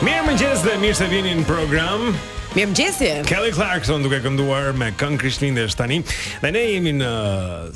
Mirë mëngjes dhe mirë se vini në program. Mirë mëngjesi. Kelly Clarkson duke kënduar me këngë Krishtlindjesh tani. Dhe ne jemi në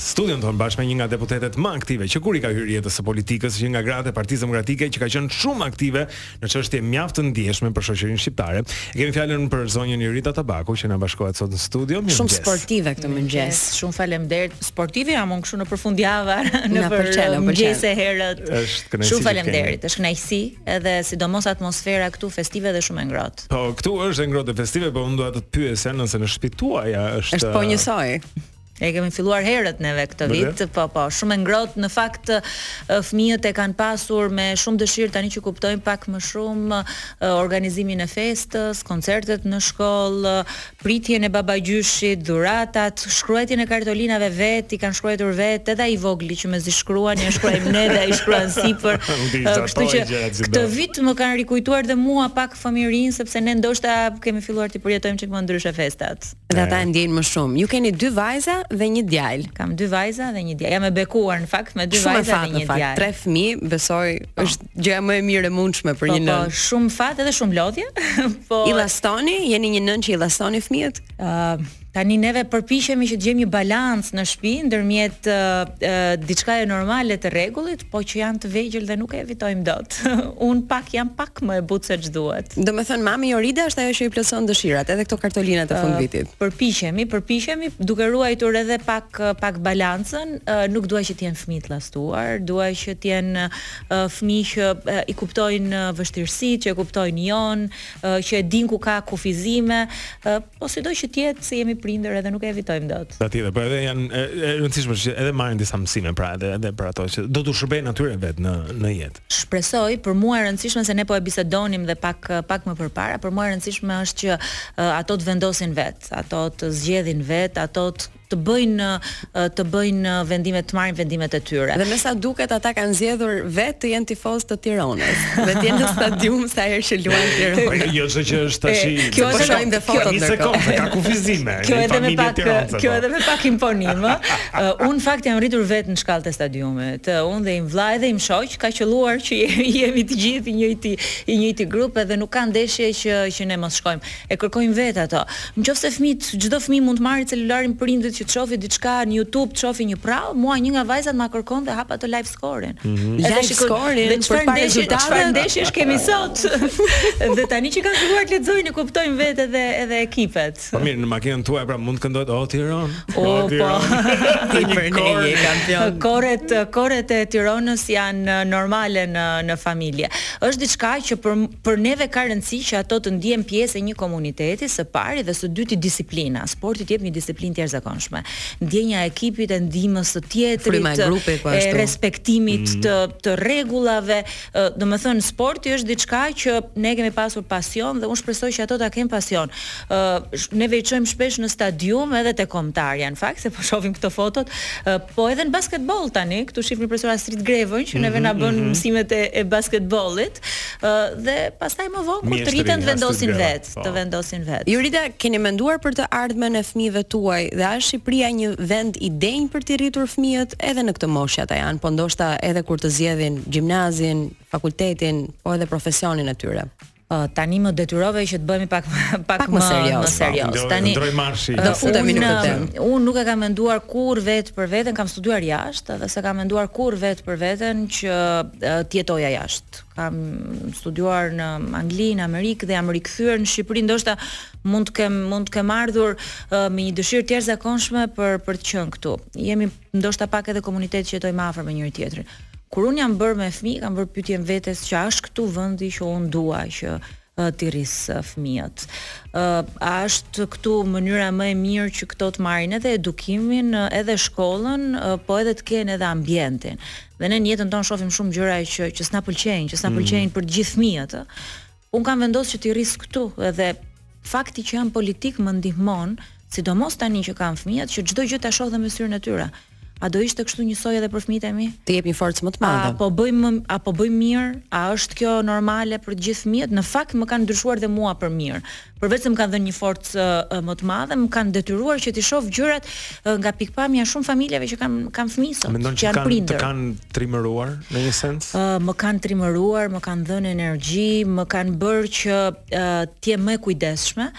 studion tonë bashkë me një nga deputetet më aktive që kur i ka hyrë jetës së politikës, një nga gratë e Partisë Demokratike që ka qenë shumë aktive në çështje mjaft të ndjeshme për shoqërinë shqiptare. E kemi fjalën për zonjën Jorida Tabaku që na bashkohet sot në studio. Mirë Shumë mëngjes. sportive këtë mëngjes. Shumë faleminderit. Sportive jam unë kështu nëpër fundjavë, Na nëpër pëlqen, na pëlqen. mëngjese herët. Është kënaqësi Shumë që faleminderit. Është kënaqësi. Edhe sidomos atmosfera këtu festive dhe shumë e ngrohtë. Po, këtu është e ngrohtë festive, po unë dua të të pyesja nëse në shpi tuaj a është Është po njësoj. E kemi filluar herët neve këtë vit, po po, shumë e ngrohtë. Në fakt fëmijët e kanë pasur me shumë dëshirë tani që kuptojnë pak më shumë organizimin e festës, koncertet në shkollë, pritjen e babagjyshit, dhuratat, shkruajtjen e kartolinave vetë, i kanë shkruajtur vetë, edhe ai i vogli që mezi shkruan, ja shkruajmë ne dhe ai shkruan sipër. Kështu që këtë vit më kanë rikujtuar dhe mua pak fëmijërinë sepse ne ndoshta kemi filluar të përjetojmë çik më ndryshe festat. Dhe ata e ndjejnë më shumë. Ju keni dy vajza dhe një djalë. Kam dy vajza dhe një djalë. Jam e bekuar në fakt me dy vajza dhe një djalë. Tre fëmijë, besoj, po. është Gjëja më e mirë e mundshme për po, një po, nënë. Po, shumë fat edhe shumë lodhje. po I llastoni, jeni një nënë që i llastoni fëmijët? Ë, uh, tani neve përpiqemi që të gjejmë një balancë në shtëpi ndërmjet uh, uh, diçkaje normale të rregullit, po që janë të vegjël dhe nuk e evitojmë dot. Un pak jam pak më e butë se ç'duhet. Domethën mami Jorida është ajo që i plotëson dëshirat, edhe këto kartolina të fundvitit. Uh, përpiqemi, përpiqemi duke ruajtur edhe pak pak balancën, uh, nuk dua që të jenë fëmijë të llastuar, dua që të jenë fëmijë që i kuptojnë vështirësitë, që e kuptojnë jo-në, që e dinë ku ka kufizime, po sido që të jetë se jemi prindër edhe nuk e evitojmë dot. Patjetër, por edhe janë e, e rëndësishme që edhe marrin disa mësime, pra edhe edhe për ato që do t'u shërbejnë atyre vet në në jetë. Shpresoj, për mua e rëndësishme se ne po e bisedonim dhe pak pak më përpara, për mua e rëndësishme është që ato të vendosin vet, ato të zgjedhin vet, ato të të bëjnë të bëjnë vendime të marrin vendimet e tyre. Dhe me sa duket ata kanë zgjedhur vetë të jenë tifoz të Tironës, dhe të jenë në stadium sa herë që luan Tirona. Jo, kështu që është tash i Kjo është shojmë dhe fotot ndërkohë. Ka kufizime. Kjo edhe me pak kjo edhe me pak imponim, ë. Un fakt jam rritur vetë në shkallët e stadiumit. Un dhe im vlla edhe im shoq ka qelluar që jemi të gjithë i njëjti i njëjti grup edhe nuk ka ndeshje që që ne mos shkojmë. E kërkojnë vetë ato. Në qoftë se fëmijët, çdo fëmijë mund të marri celularin e prindit që të shofi diçka në YouTube, të shofi një prrallë, mua një nga vajzat ma kërkon dhe hap atë live score-in. Edhe shikon dhe çfarë ndeshje, çfarë ndeshjesh kemi sot. Dhe tani që kanë filluar të lexojnë e kuptojnë vetë edhe edhe ekipet. Po mirë, në makinën tuaj pra mund të këndohet O Tiron. O po. Ti për ne je kampion. Koret, koret e Tironës janë normale në në familje. Është diçka që për Për neve ka rëndësi që ato të ndihen pjesë e një komuniteti, së pari dhe së dyti disiplina. Sporti të jep një disiplinë të jashtëzakonshme. Ndjenja e ekipit, e ndihmës së tjetrit, grupi, po e respektimit mm. të të rregullave, domethënë sporti është diçka që ne kemi pasur pasion dhe unë shpresoj që ato ta kenë pasion. Ë ne i çojmë shpesh në stadium edhe te kombëtarja. Në fakt se po shohim këto fotot, po edhe në basketboll tani, këtu shihni profesor Astrit Grevën që neve na mhm, bën mhm. mësimet e, e basketbollit. fakt. Ë dhe pastaj më vonë kur të rriten të vendosin vetë, po. të vendosin vetë. Jorida, keni menduar për të ardhmen e fëmijëve tuaj dhe a është Shqipëria një vend i denjë për të rritur fëmijët edhe në këtë moshë ata janë, po ndoshta edhe kur të zgjedhin gjimnazin, fakultetin, po edhe profesionin e tyre. Uh, tani më detyrove që të bëhemi pak pak, pak më, më serioz. Më serioz. Po, tani ndërroi marshi. Do futemi në këtë temë. Unë nuk e kam menduar kurrë vetë për veten, kam studiuar jashtë dhe s'e kam menduar kurrë vetë për veten që të jetoja jashtë. Kam studiuar në Angli, në Amerikë dhe jam rikthyer në Shqipëri, ndoshta mund të kem mund të kem ardhur uh, me një dëshirë të jashtëzakonshme për për të qenë këtu. Jemi ndoshta pak edhe komunitet që jetojmë afër me njëri-tjetrin. Kur unë jam bërë me fëmijë, kam bërë pyetjen vetes që a është këtu vendi që unë dua që t'i rris fëmijët. A është këtu mënyra më e mirë që këto të marrin edhe edukimin, edhe shkollën, po edhe të kenë edhe ambientin. Dhe ne në jetën tonë shohim shumë gjëra që që s'na pëlqejnë, që s'na mm. pëlqejnë për të gjithë fëmijët. Unë kam vendosur që t'i rris këtu edhe fakti që jam në politikë më ndihmon, sidomos tani që kam fëmijët, që çdo gjë ta shoh dhe me syrin e tyre. A do ishte kështu njësoj edhe për fëmijët e mi? Të jep një forcë më të madhe. A po bëj më a po bëj mirë? A është kjo normale për të gjithë fëmijët? Në fakt më kanë ndryshuar dhe mua për mirë. Përveçse më kanë dhënë një forcë më të madhe, më kanë detyruar që t'i shoh gjërat nga pikëpamja e shumë familjeve që kanë kanë fëmijë sot. që janë prindër. Mendon të kanë trimëruar në një sens? Ë uh, më kanë trimëruar, më kanë dhënë energji, më kanë bërë që uh, të jem më e kujdesshme,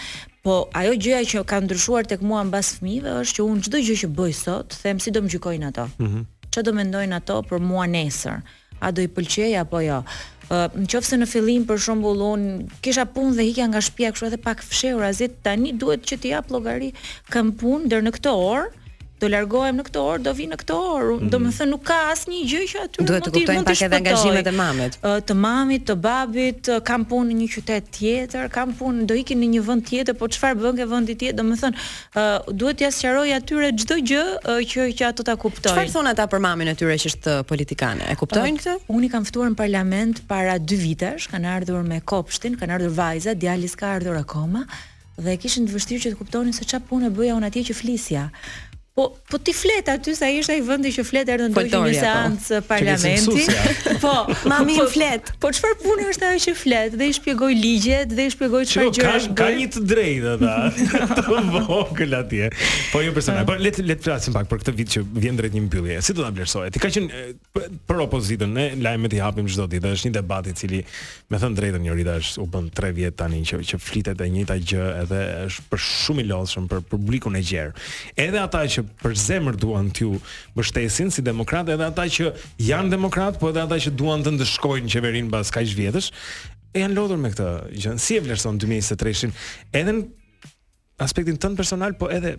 Po ajo gjëja që ka ndryshuar tek mua mbas fëmijëve është që unë çdo gjë që bëj sot, them si do më gjykojnë ato. Ëh. Mm -hmm. Çfarë do mendojnë ato për mua nesër? A do i pëlqej apo jo? Në qoftë se në fillim për shembull unë kisha punë dhe ikja nga shtëpia kështu edhe pak fshehurazi, tani duhet që t'i jap llogari kam punë deri në këtë orë, do largohem në këtë orë, do vij në këtë orë. Mm. Domethënë nuk ka asnjë gjë që ata mund të kuptojnë pak edhe angazhimet e mamit. Të mamit, të babit, kam punë në një qytet tjetër, kam punë, do iki në një vend tjetër, po çfarë bën ke vendi tjetër? Domethënë, duhet t'ia sqaroj atyre çdo gjë që që ato ta kuptojnë. Çfarë thonë ata për mamin e tyre që është politikane? E kuptojnë këtë? Unë i kam ftuar në parlament para 2 vitesh, kanë ardhur me kopshtin, kanë ardhur vajza, djali s'ka ardhur akoma. dhe e kishin të vështirë që të kuptonin se çfarë pune bëja unë atje që flisja. Po po ti flet aty sa ishte ai vendi që flet erdhën do një po. seancë parlamenti. Po, mami po, flet. Po çfarë pune është ajo që flet dhe i shpjegoj ligjet dhe i shpjegoj çfarë gjë është. Kanë të drejtë ata. Të vogël atje. Po jo personal, po le le të flasim pak për këtë vit që vjen drejt një mbylljeje. Si do ta vlerësoje ti? ka qenë për opozitën ne lajmet i hapim çdo ditë. Është një debat i cili, me thënë drejtën, Jorida është u bën 3 vjet tani që që flitet e njëjta gjë, edhe është për shumë, i lodhshëm për publikun e gjerë. Edhe ata që për së mbari duan t'ju mbështesin si demokratë, edhe ata që janë demokratë, po edhe ata që duan të ndëshkojnë qeverinë pas kaq vjetësh, e janë lodhur me këtë gjë. Si e vlerëson 2023-shin? Edhe aspektin tënd personal, po edhe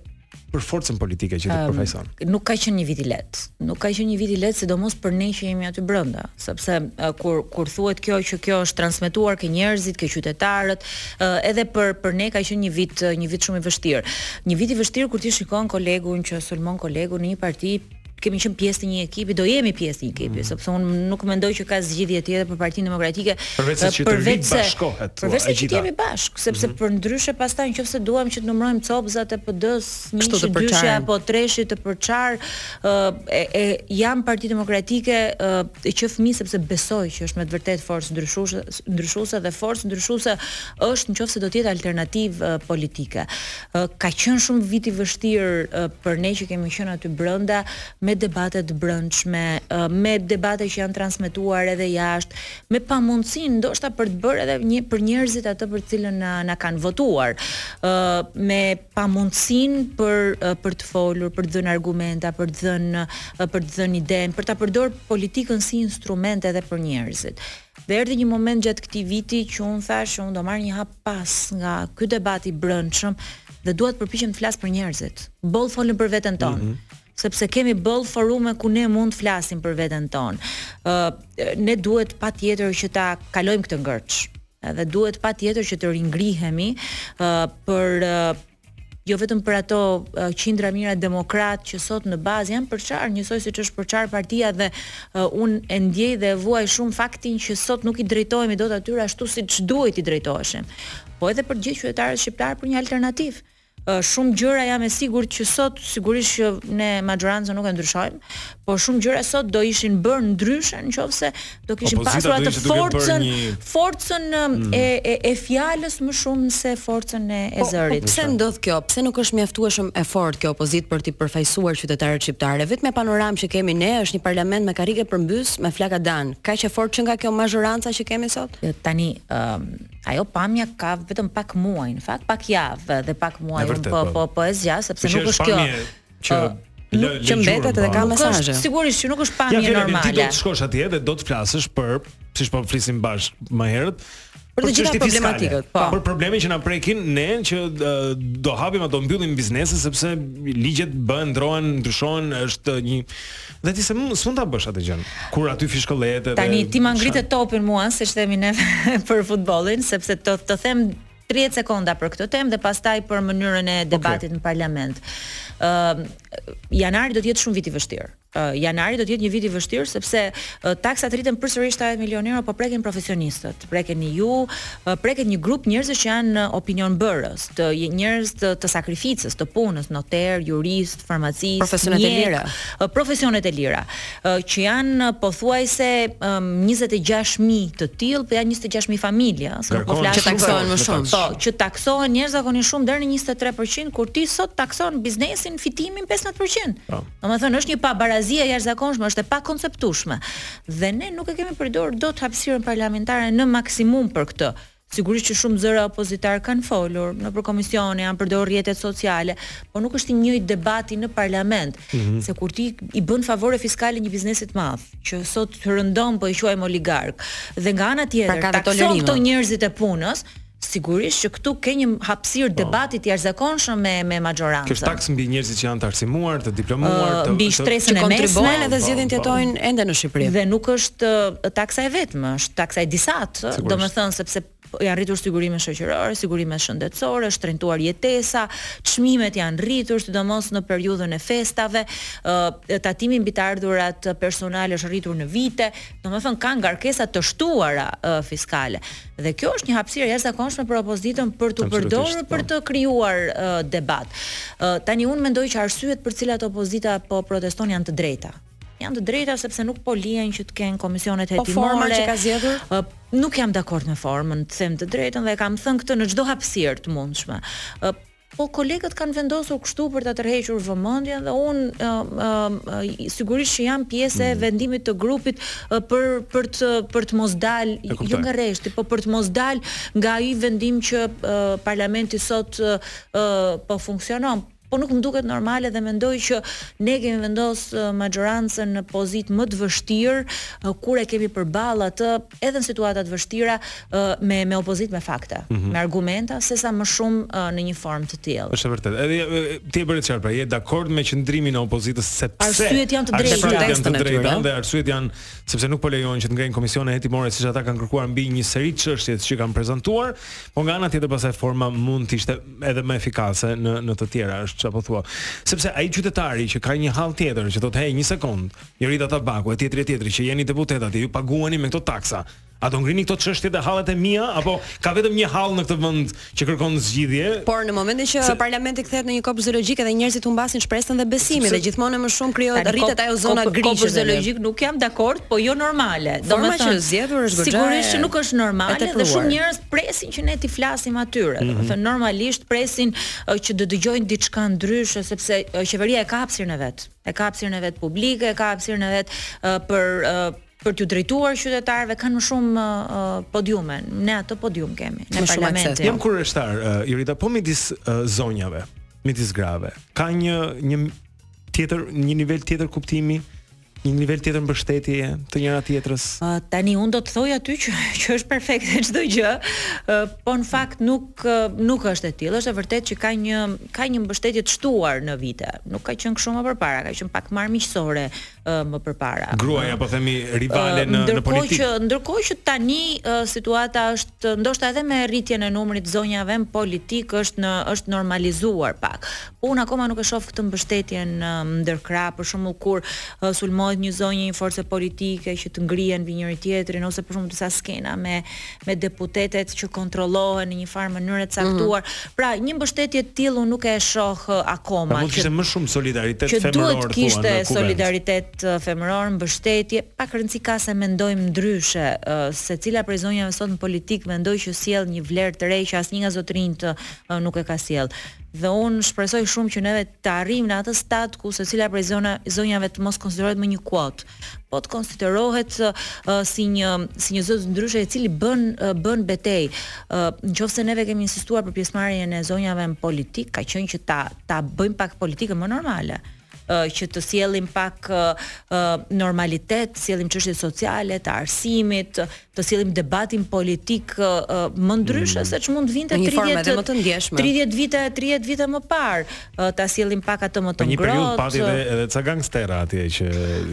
për forcën politike që ti um, përfaqëson. Nuk ka qenë një vit i lehtë. Nuk ka qenë një vit i lehtë, sidomos për ne që jemi aty brenda, sepse uh, kur kur thuhet kjo që kjo është transmetuar ke njerëzit, ke qytetarët, uh, edhe për për ne ka qenë një vit një vit shumë i vështirë. Një vit i vështirë kur ti shikon kolegun që sulmon kolegun në një parti kemi qenë pjesë të një ekipi, do jemi pjesë të një ekipi, mm. sepse unë nuk mendoj që ka zgjidhje tjetër për Partinë Demokratike përveç se të ribashkohet. Përveç se të jemi bashkë, sepse mm -hmm. përndryshe pastaj nëse duam që të numrojmë copëzat e PD-s, më dysh apo tresh të përçar, uh, e, e jam në Partinë Demokratike uh, që fëmijë sepse besoj që është me të vërtetë forcë ndryshuese, ndryshuese dhe forcë ndryshuese është nëse do të jetë alternativë uh, politike. Ka qenë shumë vit i vështirë për ne që kemi qenë aty brenda me debate të brendshme, me debate që janë transmetuar edhe jashtë, me pamundësinë ndoshta për të bërë edhe një për njerëzit atë për të cilën na na kanë votuar, ë me pamundësinë për për të folur, për të dhënë argumenta, për të dhënë për të dhënë ide, për ta përdorur politikën si instrument edhe për njerëzit. Dhe erdhi një moment gjatë këtij viti që unë thashë që unë do marr një hap pas nga ky debat i brendshëm dhe dua të përpiqem të flas për njerëzit. Boll folëm për veten tonë. Mm -hmm sepse kemi boll forume ku ne mund të flasim për veten tonë. Ë uh, ne duhet patjetër që ta kalojmë këtë ngërç. Edhe duhet patjetër që të ringrihemi uh, për uh, jo vetëm për ato uh, qindra mijëra demokratë që sot në bazë janë përçar, njësoj siç është përçar partia dhe uh, un e ndjej dhe e vuaj shumë faktin që sot nuk i drejtohemi dot atyre ashtu siç duhej t'i drejtoheshim. Po edhe për gjithë qytetarët shqiptarë për një alternativë. Uh, shumë gjëra jam e sigurt që sot sigurisht që ne maxhorancën nuk e ndryshojmë, por shumë gjëra sot do ishin bërë ndryshe nëse do kishim pasur atë forcën forcën mm. e e, e fjalës më shumë se forcën e, e po, po zërit. Po, pse ndodh kjo? Pse nuk është mjaftueshëm e fortë kjo opozitë për të përfaqësuar qytetarët shqiptarë? E vetmja panoramë që kemi ne është një parlament me karrige përmbys me flakadanë. Kaq e fortë qenka kjo mazhoranca që kemi sot? Jo, tani um, ajo pamja ka vetëm pak muaj, në fakt pak javë dhe pak muaj po, po po po e zgjas sepse nuk është kjo që uh, lë lë që mbetet dhe ka mesazhe. Sigurisht që nuk është pamje ja, normale. Ja, ti do të shkosh atje dhe do të flasësh për, siç po flisim bash më herët, për të gjitha problematikat, po. Për probleme që na prekin ne që do hapim a do mbyllim biznese sepse ligjet bëhen ndrohen, ndryshohen, është një dhe ti se s'mund ta bësh atë gjë. Kur aty fishkëllehet edhe Tani ti ma ngrite topin mua, siç themi ne për futbollin, sepse të të them 30 sekonda për këtë temë dhe pastaj për mënyrën e debatit okay. në parlament. Ë uh, janari do të jetë shumë vit i vështirë. Ë uh, janari do të jetë një vit i vështirë sepse uh, taksat rriten përsëri 70 milionë euro, po preken profesionistët, prekeni ju, uh, preken një grup njerëzish që janë opinionbërës, të njerëz të, të sakrificës, të punës, noterë, juristë, farmacistë, profesionet e lira. Uh, profesionet e lira. që janë pothuajse njëzet e gjashtë mijë të tillë, po janë njëzet e gjashtë mijë familje, ëh, se nuk po flasim për që taksohen më shumë. Po, që taksohen jashtëzakonisht shumë deri në njëzet e tre për qind, kur ti sot takson biznesin, fitimin pesëmbëdhjetë për qind. Po. Domethënë është një pabarazi e jashtëzakonshme, është e pakonceptueshme. Dhe ne nuk e kemi përdorur dot hapësirën parlamentare në maksimum për këtë. Sigurisht që shumë zëra opozitarë kanë folur, nëpër komisione, janë përdorur rrjetet sociale, po nuk është i njëjti debat si në parlament, mm -hmm. se kur ti i bën favore fiskale një biznesi të madh, që sot rëndom po i quajmë oligarkë, dhe nga ana tjetër pra takson këto njerëzit e punës, sigurisht që këtu ke një hapësirë po. debati të jashtëzakonshëm me me mazhorancën. Kjo është taksë mbi njerëzit që janë të arsimuar, të diplomuar, uh, të mbi shtresën e mesme dhe po, zgjedhin të po. jetojnë ende në Shqipëri. Dhe nuk është taksa e vetme, është taksa e disatë. Ë, Sigurisht. domethënë sepse po- janë rritur sigurimet shoqërore, sigurimet shëndetësore, është shtrenjtuar jetesa, çmimet janë rritur, sidomos në periudhën e festave, ë tatimi mbi të ardhurat personale është rritur në vite, domethënë ka ngarkesa të shtuara ë, fiskale. Dhe kjo është një hapësirë e jashtëzakonshme për opozitën për t'u Absolutisht, përdorur po. për të krijuar ë, debat. Ë tani unë mendoj që arsyet për të cilat opozita po proteston janë të drejta. janë të drejta sepse nuk po lihen që të kenë komisionet hetimore. Po forma që ka zgjedhur? Nuk jam dakord me formën, të them të drejtën dhe e kam thënë këtë në çdo hapësirë të mundshme. Po kolegët kanë vendosur kështu për ta tërhequr vëmendjen dhe unë uh, uh, sigurisht që jam pjesë e mm. vendimit të grupit uh, për për të për të mos dalë jo nga rreshti, po për të mos dalë nga ai vendim që uh, parlamenti sot uh, po funksionon. Po nuk më duket normale dhe mendoj që ne kemi vendos maxhorancën në pozitë më të vështirë kur e kemi përballë atë edhe në situata të vështira me me opozitë me fakte, mm -hmm. me argumenta sesa më shumë në një formë të tillë. Është vërtet. Edhe ti e bëre çfarë pra, je dakord me qëndrimin e opozitës sepse arsyet janë të drejta, arsyet janë të drejta dhe arsyet janë sepse nuk po lejohen që të ngrenë komisione hetimore siç ata kanë kërkuar mbi një seri çështje që kanë prezantuar, por nga ana tjetër pastaj forma mund të ishte edhe më efikase në në të tjera, është çfarë po thua. Sepse ai qytetari që ka një hall tjetër që thotë hey një sekond, Jorida Tabaku e tjetri e tjetri që jeni deputet aty, ju paguheni me këto taksa. A do ngrini këto çështje, hallet e mia apo ka vetëm një hall në këtë vend që kërkon zgjidhje? Por në momentin që se... parlamenti kthehet në një kopsht zoologjik dhe njerëzit humbasin shpresën dhe besimin se... dhe gjithmonë e më shumë krijohet rritet ajo zona gri. Kopsht zoologjik nuk jam dakord, po jo normale. Domethënë që zgjedhur është goxha. Sigurisht që nuk është normale dhe shumë njerëz presin që ne t'i flasim atyre. Mm -hmm. Domethënë normalisht presin uh, që të dëgjojnë diçka ndryshe sepse uh, qeveria e ka hapësirën e vet. E ka hapësirën e vet publike, e ka hapësirën e vet uh, për uh, për t'iu drejtuar qytetarëve kanë më shumë uh, podiume. Ne atë podium kemi në parlament. Jam kureshtar, uh, Jorida, po midis uh, zonjave, midis grave. Ka një një tjetër një nivel tjetër kuptimi një nivel tjetër mbështetje të njëra tjetrës. Uh, tani unë do të thoja ty që që është perfekte çdo gjë, uh, po në fakt nuk uh, nuk është e tillë, është e vërtetë që ka një ka një mbështetje të shtuar në vite. Nuk ka qenë kështu më përpara, ka qenë pak më armiqësore uh, më përpara. Gruaja po themi rivale uh, në në politikë. Që, ndërkohë që tani uh, situata është ndoshta edhe me rritjen e numrit të zonjave në politikë është në është normalizuar pak. Unë akoma nuk e shoh këtë mbështetjen ndërkrah, për shembull kur sulmohet një zonjë e një force politike që të ngrihen për njëri tjetrin ose për shembull disa skena me me deputetet që kontrollohen në një farë mënyrë të caktuar. Mm -hmm. Pra, një mbështetje të tillë unë nuk e shoh akoma. Pra, mund të kishte më shumë solidaritet femëror thua në kuvend. Duhet të kishte solidaritet femëror, mbështetje, pak rëndësi ka se mendojmë ndryshe, secila prej zonjave sot në politikë mendoj që sjell një vlerë të re që asnjë nga zotërinjtë nuk e ka sjellë. Dhe unë shpresoj shumë që neve të arrijmë në atë stad ku secila prej zonja, zonjave të mos konsiderohet më një kuotë, po të konsiderohet uh, si një si një zë ndryshe e cili bën uh, bën betejë. Uh, në qoftë se neve kemi insistuar për pjesëmarrjen e zonjave në politikë, ka qenë që ta ta bëjmë pak politikën më normale. që të sjellim pak normalitet, të sjellim çështje sociale, të arsimit, të sjellim debatin politik më ndryshe mm. se ç'mund të vinte 30 më të ndjeshme. 30 vite, 30 vite më parë, ta sjellim pak atë më të ngrohtë. Një periudhë pati edhe edhe ca gangstera atje që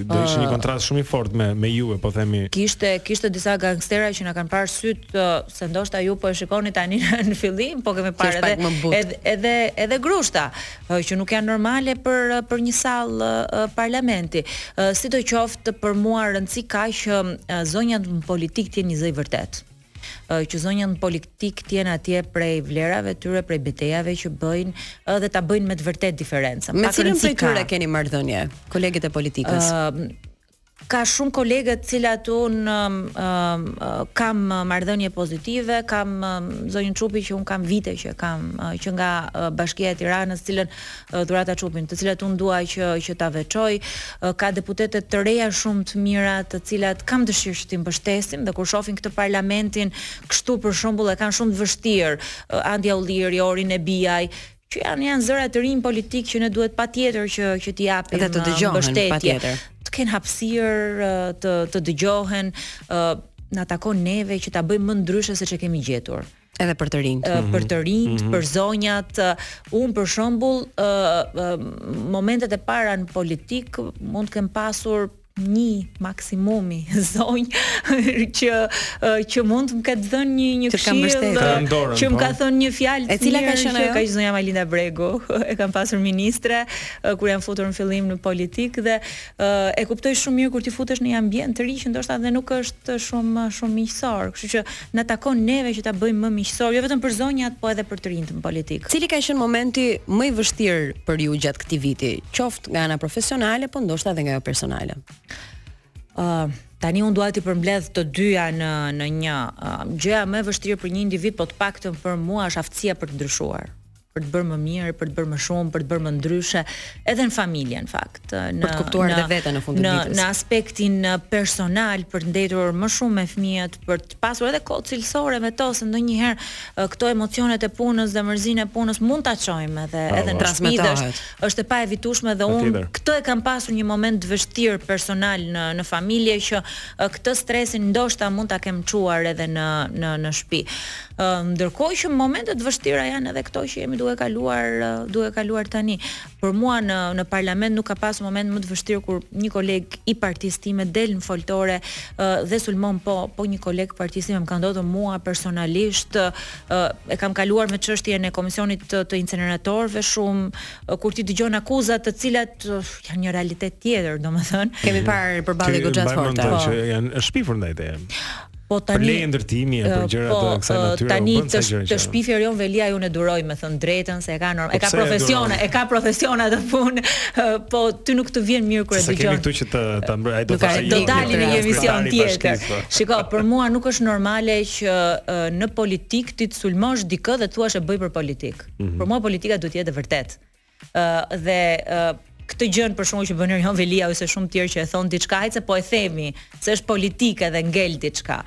do ishin një kontrast shumë i fortë me me ju, po themi. Kishte kishte disa gangstera që na kanë parë sytë se ndoshta ju po e shikoni tani në fillim, po kemi parë edhe edhe edhe grushta. që nuk janë normale për për një sallë parlamenti. Sidoqoftë për mua rëndësi ka që zonjat në politik të jenë një zë i vërtetë që zonja në politik të jenë atje prej vlerave tyre, prej betejave që bëjnë dhe ta bëjnë me të vërtet diferencën. Me cilën prej tyre keni marrëdhënie, koleget e politikës? Uh, Ka shumë kolege të cilat un kam marrëdhënie pozitive, kam zonjën Çupi që un kam vite që kam që nga Bashkia e Tiranës, të cilën Dhurata Çupin, të cilat un dua që që ta veçoj. Ka deputete të reja shumë të mira, të cilat kam dëshirë që t'i mbështesim dhe kur shohin këtë parlamentin kështu për shembull e kanë shumë të vështirë Andia Ulliri, Ori Nebiaj, Që janë janë zëra të rinj politik që ne duhet patjetër që që t'i japim të dëgjohen, mbështetje, patjetër. Të kenë hapësirë të të dëgjohen, ë na takon neve që ta bëjmë më ndryshe se ç'e kemi gjetur edhe për të rinjt. Mm -hmm. Për të rinjt, mm -hmm. për zonjat, un për shembull, ë momentet e para në politik mund të kem pasur një maksimumi zonjë që që mund të më ketë dhënë një një këshillë që më ka po. thënë një fjalë e cila ka qenë ajo kaq zonja Majlinda Bregu e kam pasur ministre kur jam futur në fillim në politikë dhe e kuptoj shumë mirë kur ti futesh në një ambient të ri që ndoshta dhe nuk është shumë shumë miqësor kështu që na takon neve që ta bëjmë më miqësor jo vetëm për zonjat po edhe për të rinjtë në politikë cili ka qenë momenti më i vështirë për ju gjatë këtij viti Nga ana profesionale, po ndoshta edhe nga ajo personale. Ë, uh, tani un dua t'i përmbledh të dyja në në një. Uh, gjëja më e vështirë për një individ, po të paktën për mua është aftësia për të ndryshuar për të bërë më mirë, për të bërë më shumë, për të bërë më ndryshe, edhe në familje në fakt, në për të kuptuar edhe veten në fund të ditës. Në aspektin personal për të ndenjur më shumë me fëmijët, për të pasur edhe kohë cilësore me to se ndonjëherë këto emocionet e punës dhe mërzinë e punës mund ta çojmë edhe Bravo. edhe në shtëpi dhe është, është e paevitueshme dhe unë këtë e kam pasur një moment të vështirë personal në në familje që këtë stresin ndoshta mund ta kem çuar edhe në në në shtëpi. Ndërkohë që momente të vështira janë edhe këto që jemi duke kaluar duke kaluar tani. për mua në në parlament nuk ka pasur moment më të vështirë kur një koleg i partisë time del në foltore uh, dhe sulmon po po një koleg i partisë time më ka ndodhur mua personalisht uh, e kam kaluar me çështjen e komisionit të, të inceneratorëve shumë uh, kur ti dëgjon akuza të cilat uh, janë një realitet tjetër domethënë kemi parë përballje goxha të forta po janë shpifur ndaj teje Po tani për leje ndërtimi e për gjëra po, të kësaj natyre. Tani të, të, të shpif Erion Veliaj un e duroj me thën drejtën se e ka normal, po e ka profesion, e ka profesion atë punë. Po ty nuk të vjen mirë kur e dëgjon. S'e kemi këtu që të ta mbroj, ai do të thotë. Do dalin në një emision tjetër. Po. Shiko, për mua nuk është normale që në politik ti të sulmosh dikë dhe thuash e bëj për politik. Mhm. Për mua politika duhet të jetë e vërtetë. ë uh, dhe ë uh, këtë gjën për shkakun që bën Erion Veliaj ose shumë të tjerë që e thon diçka hajt se po e themi se është politikë dhe ngel diçka.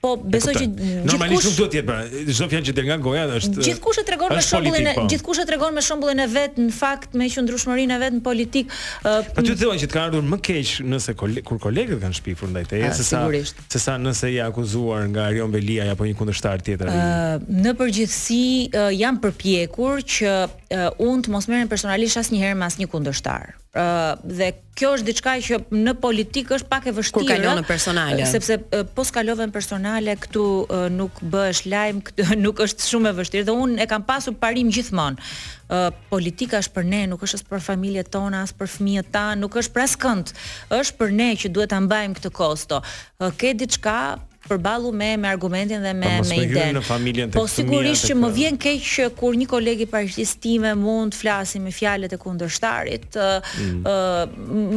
Po besoj që normalisht nuk duhet të jetë pra, çdo fjalë që del nga goja është gjithkush e tregon me shembullin e po. gjithkush e tregon me shembullin e vet në fakt me qëndrueshmërinë e vet në politik. Uh, po ty thua që të ka ardhur më keq nëse kole, kur kolegët kanë shpifur ndaj teje se sa se sa nëse je akuzuar nga Erion Veliaj apo një kundërshtar tjetër. Uh, në përgjithësi uh, jam përpjekur që unë të mos merrem personalisht asnjëherë me asnjë kundërshtar. Ë uh, dhe kjo është diçka që në politikë është pak e vështirë. Kur kalon në personale. Sepse uh, po s'kalove në personale këtu uh, nuk bëhesh lajm, këtu nuk është shumë e vështirë dhe unë e kam pasur parim gjithmonë. Ë uh, politika është për ne, nuk është as për familjet tona, as për fëmijët tanë, nuk është për askënd. Është për ne që duhet ta mbajmë këtë kosto. Uh, ke diçka përballu me me argumentin dhe me me idenë. Po sigurisht që më vjen keq që kur një koleg i partisë time mund të flasë me fjalët e kundërshtarit, ë mm. uh,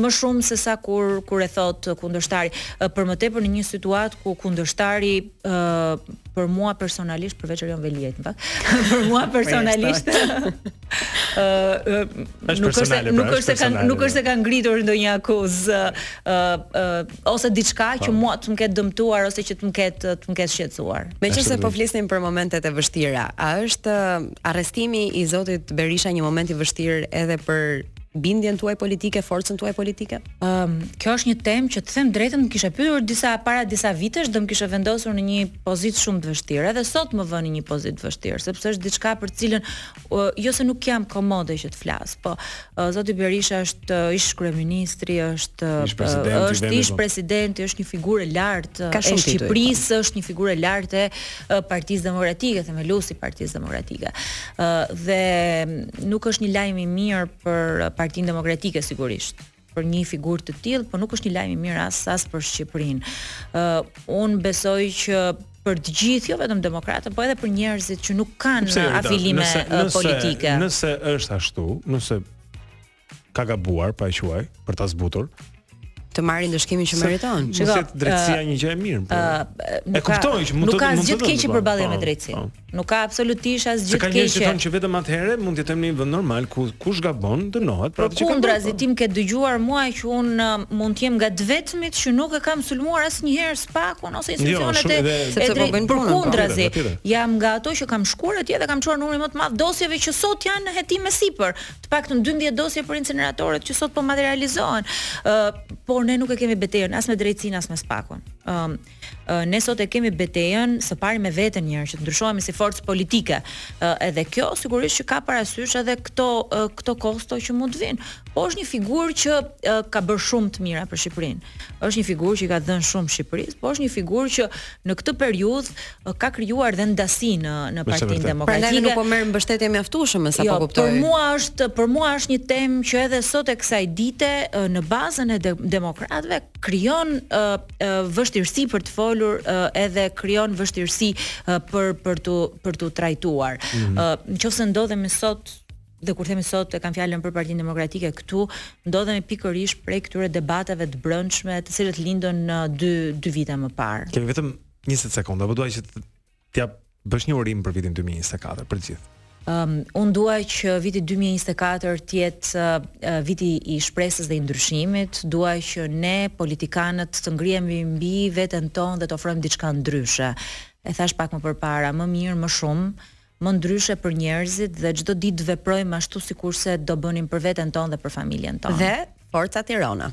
më shumë se sa kur kur e thot kundërshtari. Uh, për më tepër në një situatë ku kundërshtari ë uh, për mua personalisht përveç Erion Veliajt, më pak. për mua personalisht ë uh, nuk është nuk pra, është se kanë nuk është se kanë ngritur ndonjë akuzë ë uh, uh, ose diçka që mua të më ketë dëmtuar ose që të më ketë të më ketë shqetësuar. Meqenëse po flisnim për momentet e vështira, a është arrestimi i zotit Berisha një moment i vështirë edhe për bindjen tuaj politike, forcën tuaj politike? Ëm, um, kjo është një temë që të them drejtën më kishe pyetur disa para disa vitesh do më kishe vendosur në një pozitë shumë të vështirë. Edhe sot më vë në një pozitë të vështirë, sepse është diçka për të cilën jo se nuk jam komode që të flas, po zoti Berisha është ish kryeministri, është ish presidenti, është ish presidenti, është një figurë e lartë e Shqipërisë, është një figurë e lartë e Partisë Demokratike, themeluesi i Partisë Demokratike. Ë dhe nuk është një lajm i mirë për Partinë Demokratike sigurisht. për një figurë të tillë, po nuk është një lajm i mirë as as për Shqipërinë. Ë uh, un besoj që për të gjithë, jo vetëm demokratët, po edhe për njerëzit që nuk kanë nëse, afilime nëse, nëse, politike. Nëse është ashtu, nëse ka gabuar, po e quaj, për ta zbutur, të marrë ndëshkimin që meriton. Çka drejtësia një gjë e mirë. Po. e kuptoj që mund të mund të. Nuk ka gjë të keqe përballje me po, drejtësinë. Po. Nuk ka absolutisht asgjë të keqe. Se ka njerëz që thonë që vetëm atëherë mund të jetojmë në një vend normal ku kush gabon dënohet për atë që ka bërë. Përkundrazi ti më ke dëgjuar mua që un um, mund të jem nga të vetmit që nuk e kam sulmuar asnjëherë spakun ose jo, institucionet e sepse po bëjnë punën. Përkundrazi, jam nga ato që kam shkuar atje dhe kam çuar numrin më të madh të dosjeve që sot janë në hetim e sipër. Të paktën 12 dosje për inceneratorët që sot po materializohen. Ë, por ne nuk e kemi betejën as me drejtësinë as me spakun. Ëm, ne sot e kemi betejën së pari me veten njëherë që të ndryshohemi si forcë politike. Edhe kjo sigurisht që ka parasysh edhe këto këto kosto që mund të vinë. Po është një figurë që ka bërë shumë të mira për Shqipërinë. Është një figurë që i ka dhënë shumë Shqipërisë, po është një figurë që në këtë periudhë ka krijuar dhe ndasi në në Partinë Demokratike. Prandaj nuk po merr mbështetje mjaftueshëm, sa ç'po kuptoj. Për mua është për mua është një temë që edhe sot e kësaj dite në bazën e demokratëve krijon vështirësi për të folur edhe krijon vështirësi për për t'u për t'u trajtuar. Mm -hmm. Në qoftë se ndodhemi sot dhe kur themi sot e kam fjalën për Partinë Demokratike këtu, ndodhemi pikërisht prej këtyre debateve të brendshme, të cilat lindën në dy dy vite më parë. Kemi vetëm 20 sekonda, a po do që të T'ia bësh një urim për vitin 2024 për të gjithë. Um, unë dua që viti 2024 të jetë uh, viti i shpresës dhe i ndryshimit, dua që ne politikanët të ngrihemi mbi veten tonë dhe të ofrojmë diçka ndryshe. E thashë pak më përpara, më mirë, më shumë, më ndryshe për njerëzit dhe çdo ditë të veprojmë ashtu sikurse do bënim për veten tonë dhe për familjen tonë. Dhe Forca Tirana.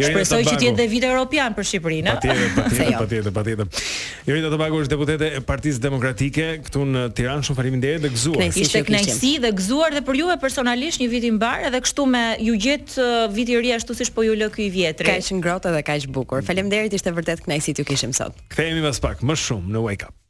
Shpresoj që të jetë dhe vit europian për Shqipërinë. Patjetër, patjetër, jo. patjetër, patjetër. Jorida Tabaku është deputete e Partisë Demokratike këtu në Tiranë. Shumë faleminderit dhe gëzuar. Ishte kënaqësi dhe gëzuar dhe për juve personalisht një vit i mbarë edhe kështu ju gjettë viti i ri ashtu siç po ju lë ky i vjetri. Kaq ngrohtë dhe kaq bukur. Faleminderit, ishte vërtet kënaqësi t'ju kishim sot. Kthehemi pas pak më shumë në Wake Up.